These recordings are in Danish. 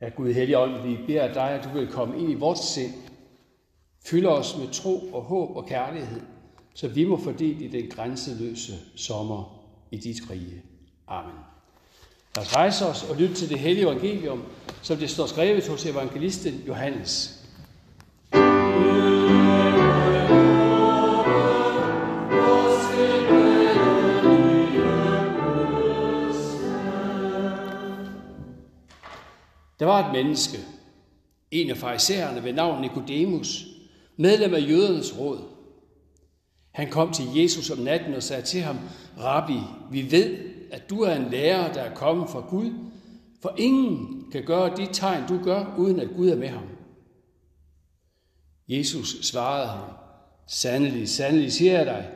Ja, Gud Helligånd, vi beder dig, at du vil komme ind i vores sind, fylde os med tro og håb og kærlighed, så vi må fordele i den grænseløse sommer i dit rige. Amen. Lad os rejse os og lytte til det hellige evangelium, som det står skrevet hos evangelisten Johannes. Der var et menneske, en af farisæerne ved navn Nikodemus, medlem af jødernes råd. Han kom til Jesus om natten og sagde til ham, Rabbi, vi ved, at du er en lærer, der er kommet fra Gud, for ingen kan gøre de tegn, du gør, uden at Gud er med ham. Jesus svarede ham, Sandelig, sandelig siger jeg dig,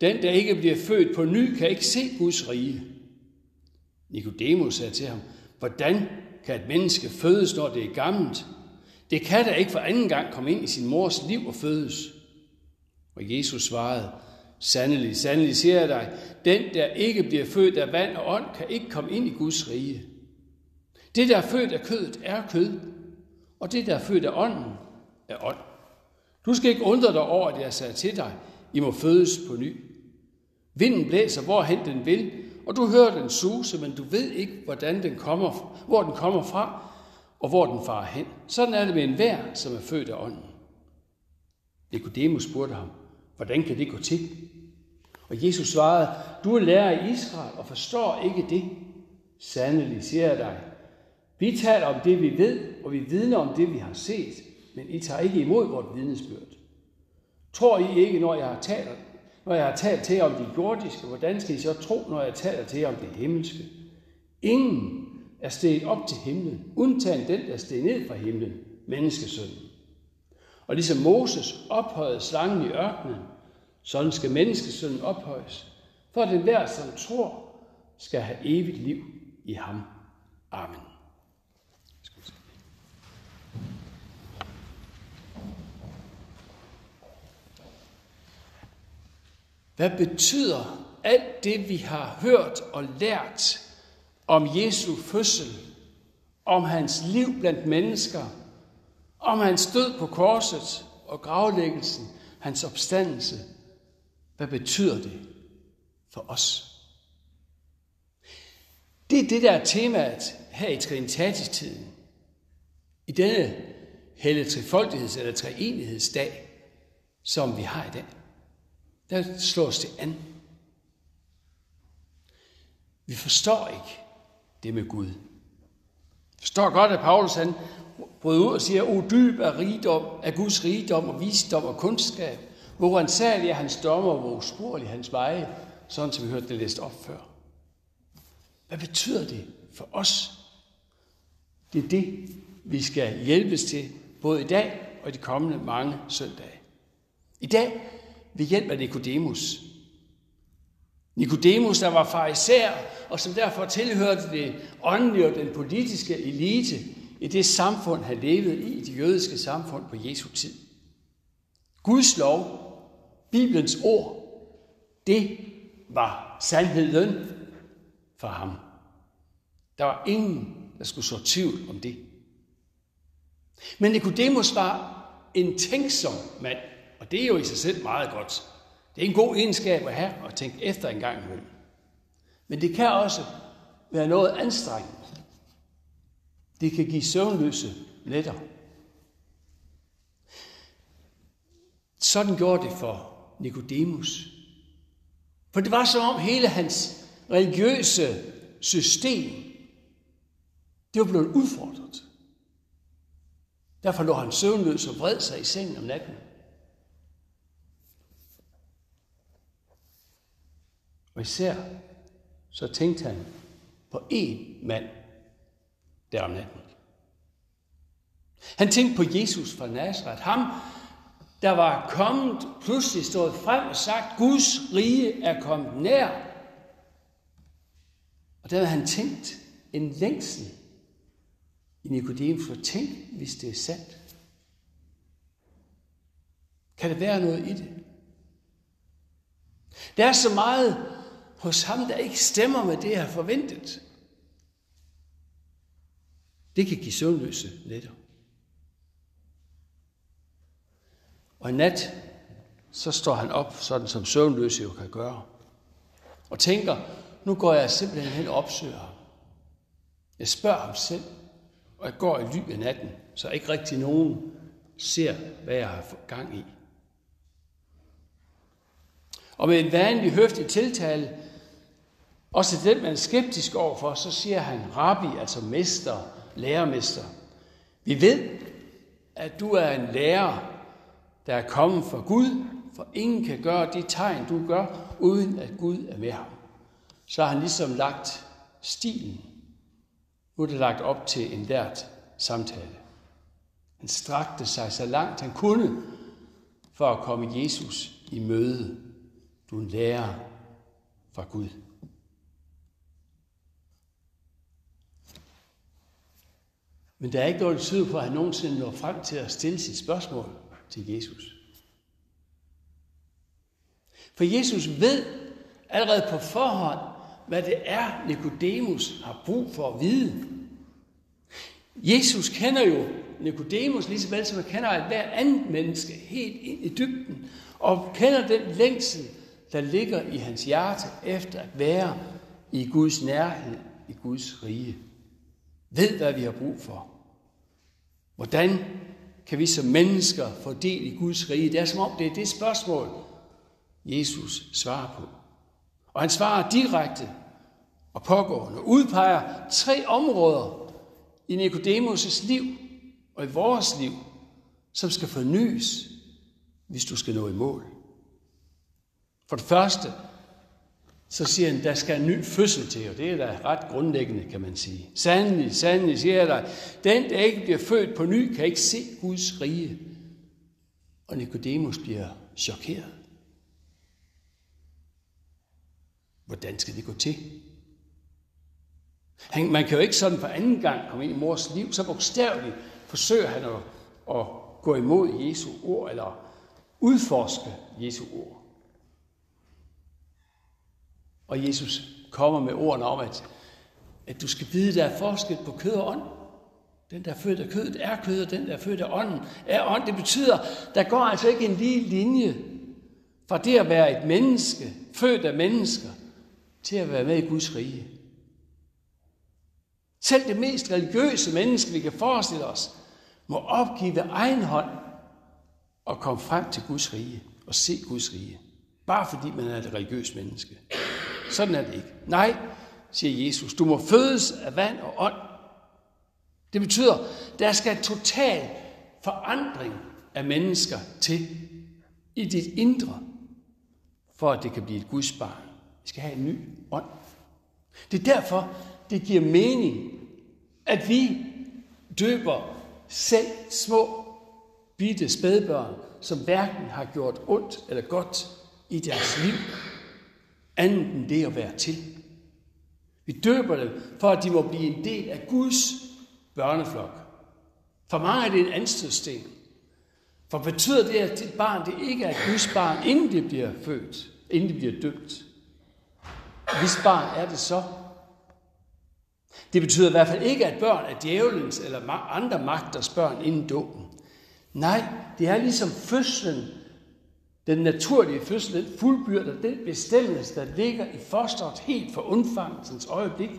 den, der ikke bliver født på ny, kan ikke se Guds rige. Nikodemus sagde til ham, hvordan kan et menneske fødes, når det er gammelt? Det kan da ikke for anden gang komme ind i sin mors liv og fødes. Og Jesus svarede, Sandelig, sandelig siger jeg dig, den, der ikke bliver født af vand og ånd, kan ikke komme ind i Guds rige. Det, der er født af kødet, er kød, og det, der er født af ånden, er ånd. Du skal ikke undre dig over, at jeg sagde til dig, I må fødes på ny. Vinden blæser, hvorhen den vil, og du hører den suse, men du ved ikke, hvordan den kommer, hvor den kommer fra, og hvor den farer hen. Sådan er det med enhver, som er født af ånden. Nikodemus spurgte ham, hvordan kan det gå til? Og Jesus svarede, du er lærer i Israel og forstår ikke det. Sandelig siger jeg dig. Vi taler om det, vi ved, og vi vidner om det, vi har set, men I tager ikke imod vort vidnesbyrd. Tror I ikke, når jeg har talt, når jeg har talt til jer om det jordiske, hvordan skal I så tro, når jeg taler til jer om det himmelske? Ingen er steget op til himlen, undtagen den, der steg ned fra himlen, menneskesønnen. Og ligesom Moses ophøjede slangen i ørkenen, sådan skal menneskesønnen ophøjes, for at den hver, som tror, skal have evigt liv i ham. Amen. Hvad betyder alt det, vi har hørt og lært om Jesu fødsel, om hans liv blandt mennesker, om hans død på korset og gravlæggelsen, hans opstandelse. Hvad betyder det for os? Det er det, der er temaet her i Trinitatis-tiden. I denne hellige trefoldigheds- eller treenighedsdag, som vi har i dag. Der slås det an. Vi forstår ikke det med Gud. Vi forstår godt, at Paulus han bryder ud og siger, O dyb af rigdom, af Guds rigdom og visdom og kundskab, hvor ansærlig er hans dommer, og hvor usporlig hans veje, sådan som vi hørte det læst op før. Hvad betyder det for os? Det er det, vi skal hjælpes til, både i dag og i de kommende mange søndage. I dag ved hjælp af Nikodemus. Nikodemus, der var farisæer, og som derfor tilhørte det åndelige og den politiske elite i det samfund, han levede i, det jødiske samfund på Jesu tid. Guds lov, Bibelens ord, det var sandheden for ham. Der var ingen, der skulle så tvivl om det. Men Nikodemus var en tænksom mand, og det er jo i sig selv meget godt. Det er en god egenskab at have og tænke efter en gang imellem. Men det kan også være noget anstrengende. Det kan give søvnløse nætter. Sådan gjorde det for Nikodemus. For det var som om hele hans religiøse system, det var blevet udfordret. Derfor lå han søvnløs og vred sig i sengen om natten. Og især så tænkte han på én mand der om natten. Han tænkte på Jesus fra Nazareth. Ham, der var kommet, pludselig stået frem og sagt, Guds rige er kommet nær. Og der havde han tænkt en længsel i Nikodemus for tænk, hvis det er sandt. Kan det være noget i det? Der er så meget hos ham, der ikke stemmer med det, jeg har forventet. Det kan give søvnløse nætter. Og en nat, så står han op, sådan som søvnløse jo kan gøre, og tænker, nu går jeg simpelthen hen og opsøger ham. Jeg spørger ham selv, og jeg går i ly af natten, så ikke rigtig nogen ser, hvad jeg har gang i. Og med en vanlig høflig tiltale, også den, man er skeptisk overfor, så siger han rabbi, altså mester, lærermester. Vi ved, at du er en lærer, der er kommet fra Gud, for ingen kan gøre de tegn, du gør, uden at Gud er med ham. Så har han ligesom lagt stilen. Nu er det lagt op til en lært samtale. Han strakte sig så langt han kunne for at komme Jesus i møde. Du er en lærer fra Gud. Men der er ikke noget, tid på, at han nogensinde når frem til at stille sit spørgsmål til Jesus. For Jesus ved allerede på forhånd, hvad det er, Nikodemus har brug for at vide. Jesus kender jo Nikodemus lige så vel som han kender et hver andet menneske helt ind i dybden, og kender den længsel, der ligger i hans hjerte efter at være i Guds nærhed, i Guds rige. Ved, hvad vi har brug for. Hvordan kan vi som mennesker få del i Guds rige? Det er som om, det er det spørgsmål, Jesus svarer på. Og han svarer direkte og pågående, udpeger tre områder i Nikodemus' liv og i vores liv, som skal fornyes, hvis du skal nå i mål. For det første, så siger han, der skal en ny fødsel til, og det er da ret grundlæggende, kan man sige. Sandelig, sandelig, siger jeg dig, den, der ikke bliver født på ny, kan ikke se Guds rige. Og Nikodemus bliver chokeret. Hvordan skal det gå til? Han, man kan jo ikke sådan for anden gang komme ind i mors liv, så bogstaveligt forsøger han at, at gå imod Jesu ord, eller udforske Jesu ord. Og Jesus kommer med ordene om, at, at du skal vide, der er forskel på kød og ånd. Den, der er født af kødet, er kød, og den, der er født af ånden, er ånd. Det betyder, der går altså ikke en lige linje fra det at være et menneske, født af mennesker, til at være med i Guds rige. Selv det mest religiøse menneske, vi kan forestille os, må opgive egen hånd og komme frem til Guds rige og se Guds rige. Bare fordi man er et religiøst menneske. Sådan er det ikke. Nej, siger Jesus, du må fødes af vand og ånd. Det betyder, der skal total forandring af mennesker til i dit indre, for at det kan blive et Guds barn. Vi skal have en ny ånd. Det er derfor, det giver mening, at vi døber selv små, bitte spædbørn, som hverken har gjort ondt eller godt i deres liv, andet end det at være til. Vi døber dem, for at de må blive en del af Guds børneflok. For mig er det en anstødsten. For betyder det, at dit barn det ikke er et Guds barn, inden det bliver født, inden det bliver døbt? Hvis barn er det så? Det betyder i hvert fald ikke, at børn er djævelens eller andre magters børn inden dåben. Nej, det er ligesom fødslen den naturlige fødsel, den fuldbyrder den bestemmelse, der ligger i fosteret helt fra undfangelsens øjeblik.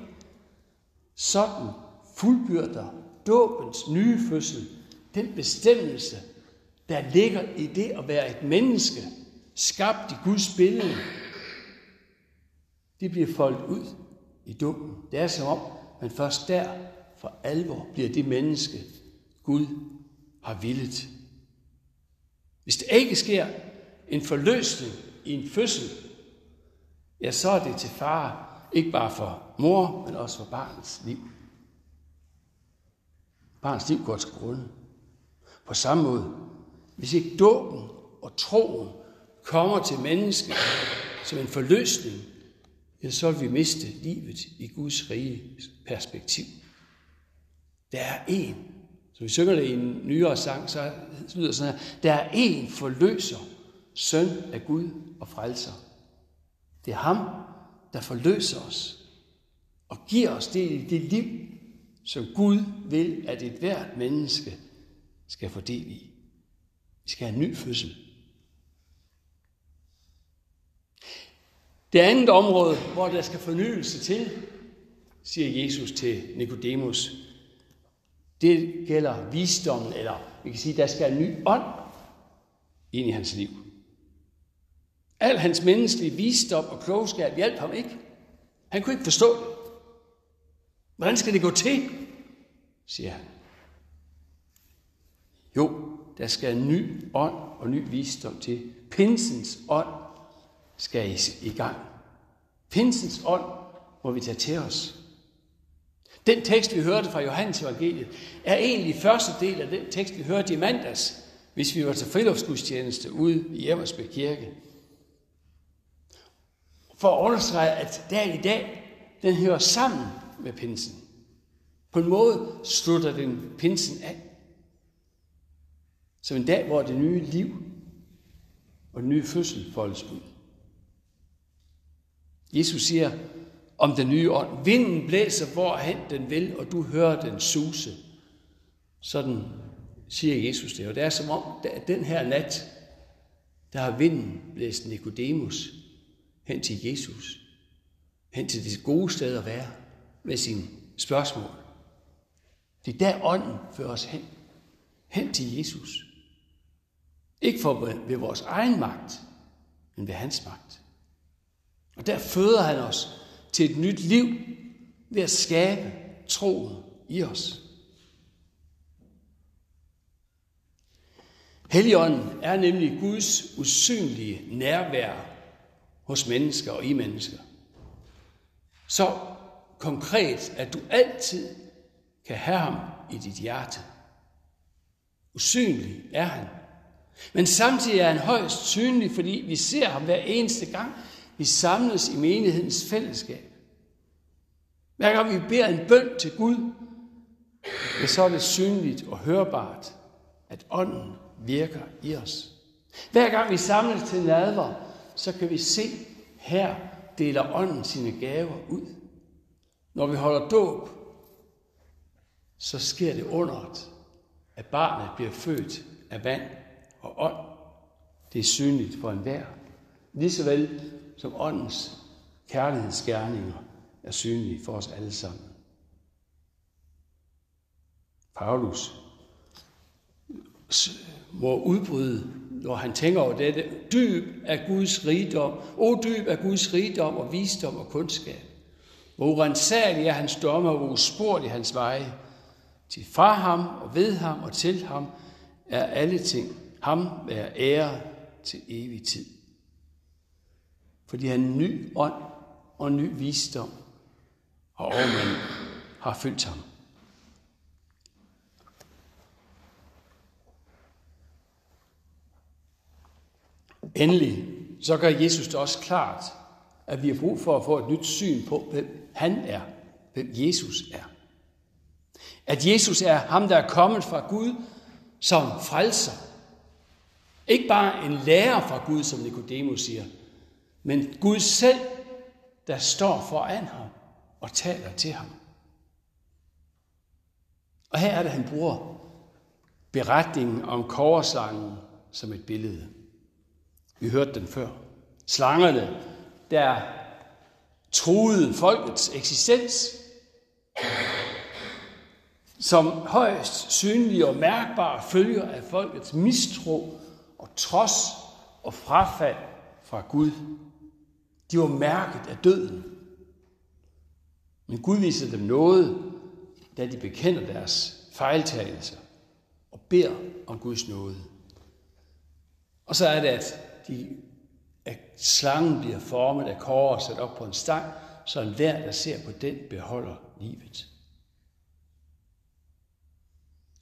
Sådan fuldbyrder dåbens nye fødsel den bestemmelse, der ligger i det at være et menneske, skabt i Guds billede. Det bliver foldet ud i dåben. Det er som om, man først der for alvor bliver det menneske, Gud har villet. Hvis det ikke sker, en forløsning i en fødsel, ja, så er det til fare, ikke bare for mor, men også for barnets liv. Barnets liv går til grunde. På samme måde, hvis ikke dåben og troen kommer til mennesket som en forløsning, ja, så vil vi miste livet i Guds rige perspektiv. Der er en, som vi synger det i en nyere sang, så lyder det sådan her, der er en forløser, søn af Gud og frelser. Det er ham, der forløser os og giver os det det liv, som Gud vil, at et hvert menneske skal få del i. Vi skal have en ny fødsel. Det andet område, hvor der skal fornyelse til, siger Jesus til Nikodemus, det gælder visdommen, eller vi kan sige, der skal en ny ånd ind i hans liv. Al hans menneskelige visdom og klogskab hjalp ham ikke. Han kunne ikke forstå det. Hvordan skal det gå til? siger han. Jo, der skal en ny ånd og ny visdom til. Pinsens ånd skal i gang. Pinsens ånd må vi tage til os. Den tekst, vi hørte fra Johannes evangeliet, er egentlig første del af den tekst, vi hørte i mandags, hvis vi var til friluftsgudstjeneste ude i Emmersbæk Kirke. For at understrege, at dag i dag, den hører sammen med pinsen. På en måde slutter den pinsen af. Som en dag, hvor det nye liv og den nye fødsel foldes ud. Jesus siger om den nye ånd, vinden blæser hvorhen den vil, og du hører den suse. Sådan siger Jesus det. Og det er som om, at den her nat, der har vinden blæst Nikodemus hen til Jesus. Hen til det gode sted at være med sine spørgsmål. Det er der ånden fører os hen. Hen til Jesus. Ikke for ved vores egen magt, men ved hans magt. Og der føder han os til et nyt liv ved at skabe troen i os. Helligånden er nemlig Guds usynlige nærvær hos mennesker og i mennesker. Så konkret, at du altid kan have ham i dit hjerte. Usynlig er han. Men samtidig er han højst synlig, fordi vi ser ham hver eneste gang, vi samles i menighedens fællesskab. Hver gang vi beder en bøn til Gud, så er det synligt og hørbart, at ånden virker i os. Hver gang vi samles til nadver, så kan vi se, her deler ånden sine gaver ud. Når vi holder dåb, så sker det underet, at barnet bliver født af vand og ånd. Det er synligt for enhver. Ligeså vel som åndens kærlighedsgerninger er synlige for os alle sammen. Paulus må udbryde, når han tænker over dette, dyb af Guds rigdom, o dyb af Guds rigdom og visdom og kundskab. Hvor urensagelig er hans domme, og usporlig hans veje. Til fra ham og ved ham og til ham er alle ting. Ham være ære til evig tid. Fordi han en ny ånd og ny visdom og overmand har fyldt ham. Endelig, så gør Jesus det også klart, at vi har brug for at få et nyt syn på, hvem han er, hvem Jesus er. At Jesus er ham, der er kommet fra Gud som frelser. Ikke bare en lærer fra Gud, som Nikodemus siger, men Gud selv, der står foran ham og taler til ham. Og her er det, han bruger beretningen om korslangen som et billede. Vi hørte den før. Slangerne, der truede folkets eksistens, som højst synlige og mærkbare følger af folkets mistro og trods og frafald fra Gud. De var mærket af døden. Men Gud viser dem noget, da de bekender deres fejltagelser og beder om Guds nåde. Og så er det, at, de, at slangen bliver formet af kår og sat op på en stang, så enhver, der ser på den, beholder livet.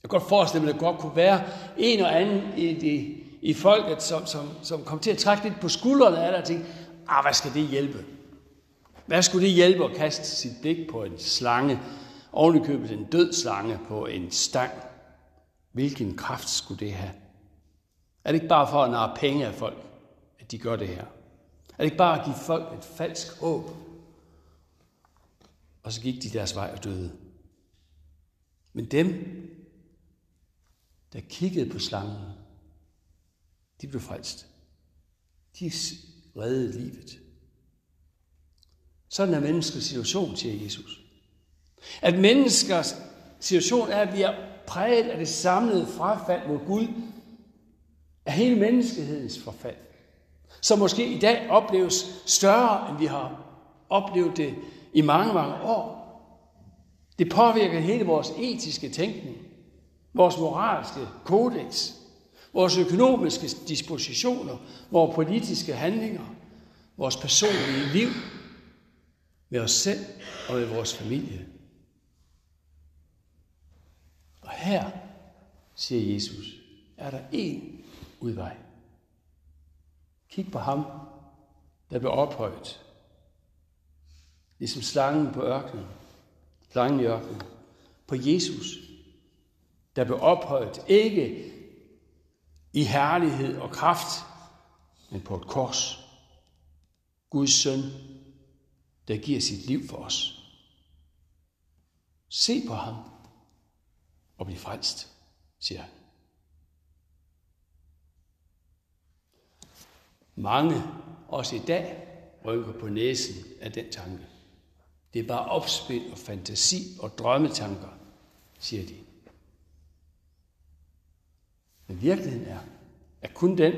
Jeg kan godt forestille mig, at der godt kunne være en og anden i, det, i folket, som, som, som kom til at trække lidt på skuldrene af det og tænkte, ah, hvad skal det hjælpe? Hvad skulle det hjælpe at kaste sit blik på en slange, ovenikøbet en død slange på en stang? Hvilken kraft skulle det have? Er det ikke bare for at narre penge af folk, at de gør det her? Er det ikke bare at give folk et falsk håb? Og så gik de deres vej og døde. Men dem, der kiggede på slangen, de blev frelst. De reddede livet. Sådan er menneskets situation, siger Jesus. At menneskers situation er, at vi er præget af det samlede frafald mod Gud, af hele menneskehedens forfald, som måske i dag opleves større, end vi har oplevet det i mange, mange år. Det påvirker hele vores etiske tænkning, vores moralske kodex, vores økonomiske dispositioner, vores politiske handlinger, vores personlige liv med os selv og med vores familie. Og her, siger Jesus, er der én udvej. Kig på ham, der blev ophøjet. Ligesom slangen på ørkenen. Slangen i ørkenen. På Jesus, der blev ophøjet. Ikke i herlighed og kraft, men på et kors. Guds søn, der giver sit liv for os. Se på ham og bliv frelst, siger han. Mange, også i dag, rykker på næsen af den tanke. Det er bare opspil og fantasi og drømmetanker, siger de. Men virkeligheden er, at kun den,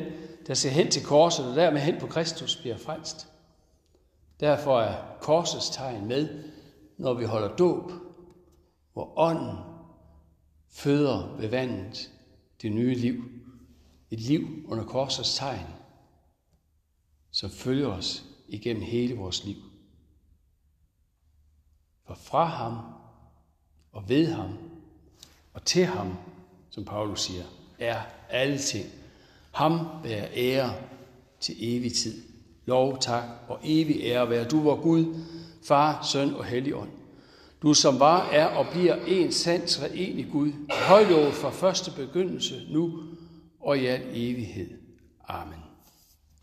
der ser hen til korset og dermed hen på Kristus, bliver frelst. Derfor er korsets tegn med, når vi holder dåb, hvor ånden føder ved vandet det nye liv. Et liv under korsets tegn, som følger os igennem hele vores liv. For fra ham og ved ham og til ham, som Paulus siger, er alle ting. Ham være ære til evig tid. Lov, tak og evig ære være du, vor Gud, Far, Søn og Helligånd. Du som var, er og bliver en sand i Gud, højlovet fra første begyndelse, nu og i al evighed. Amen.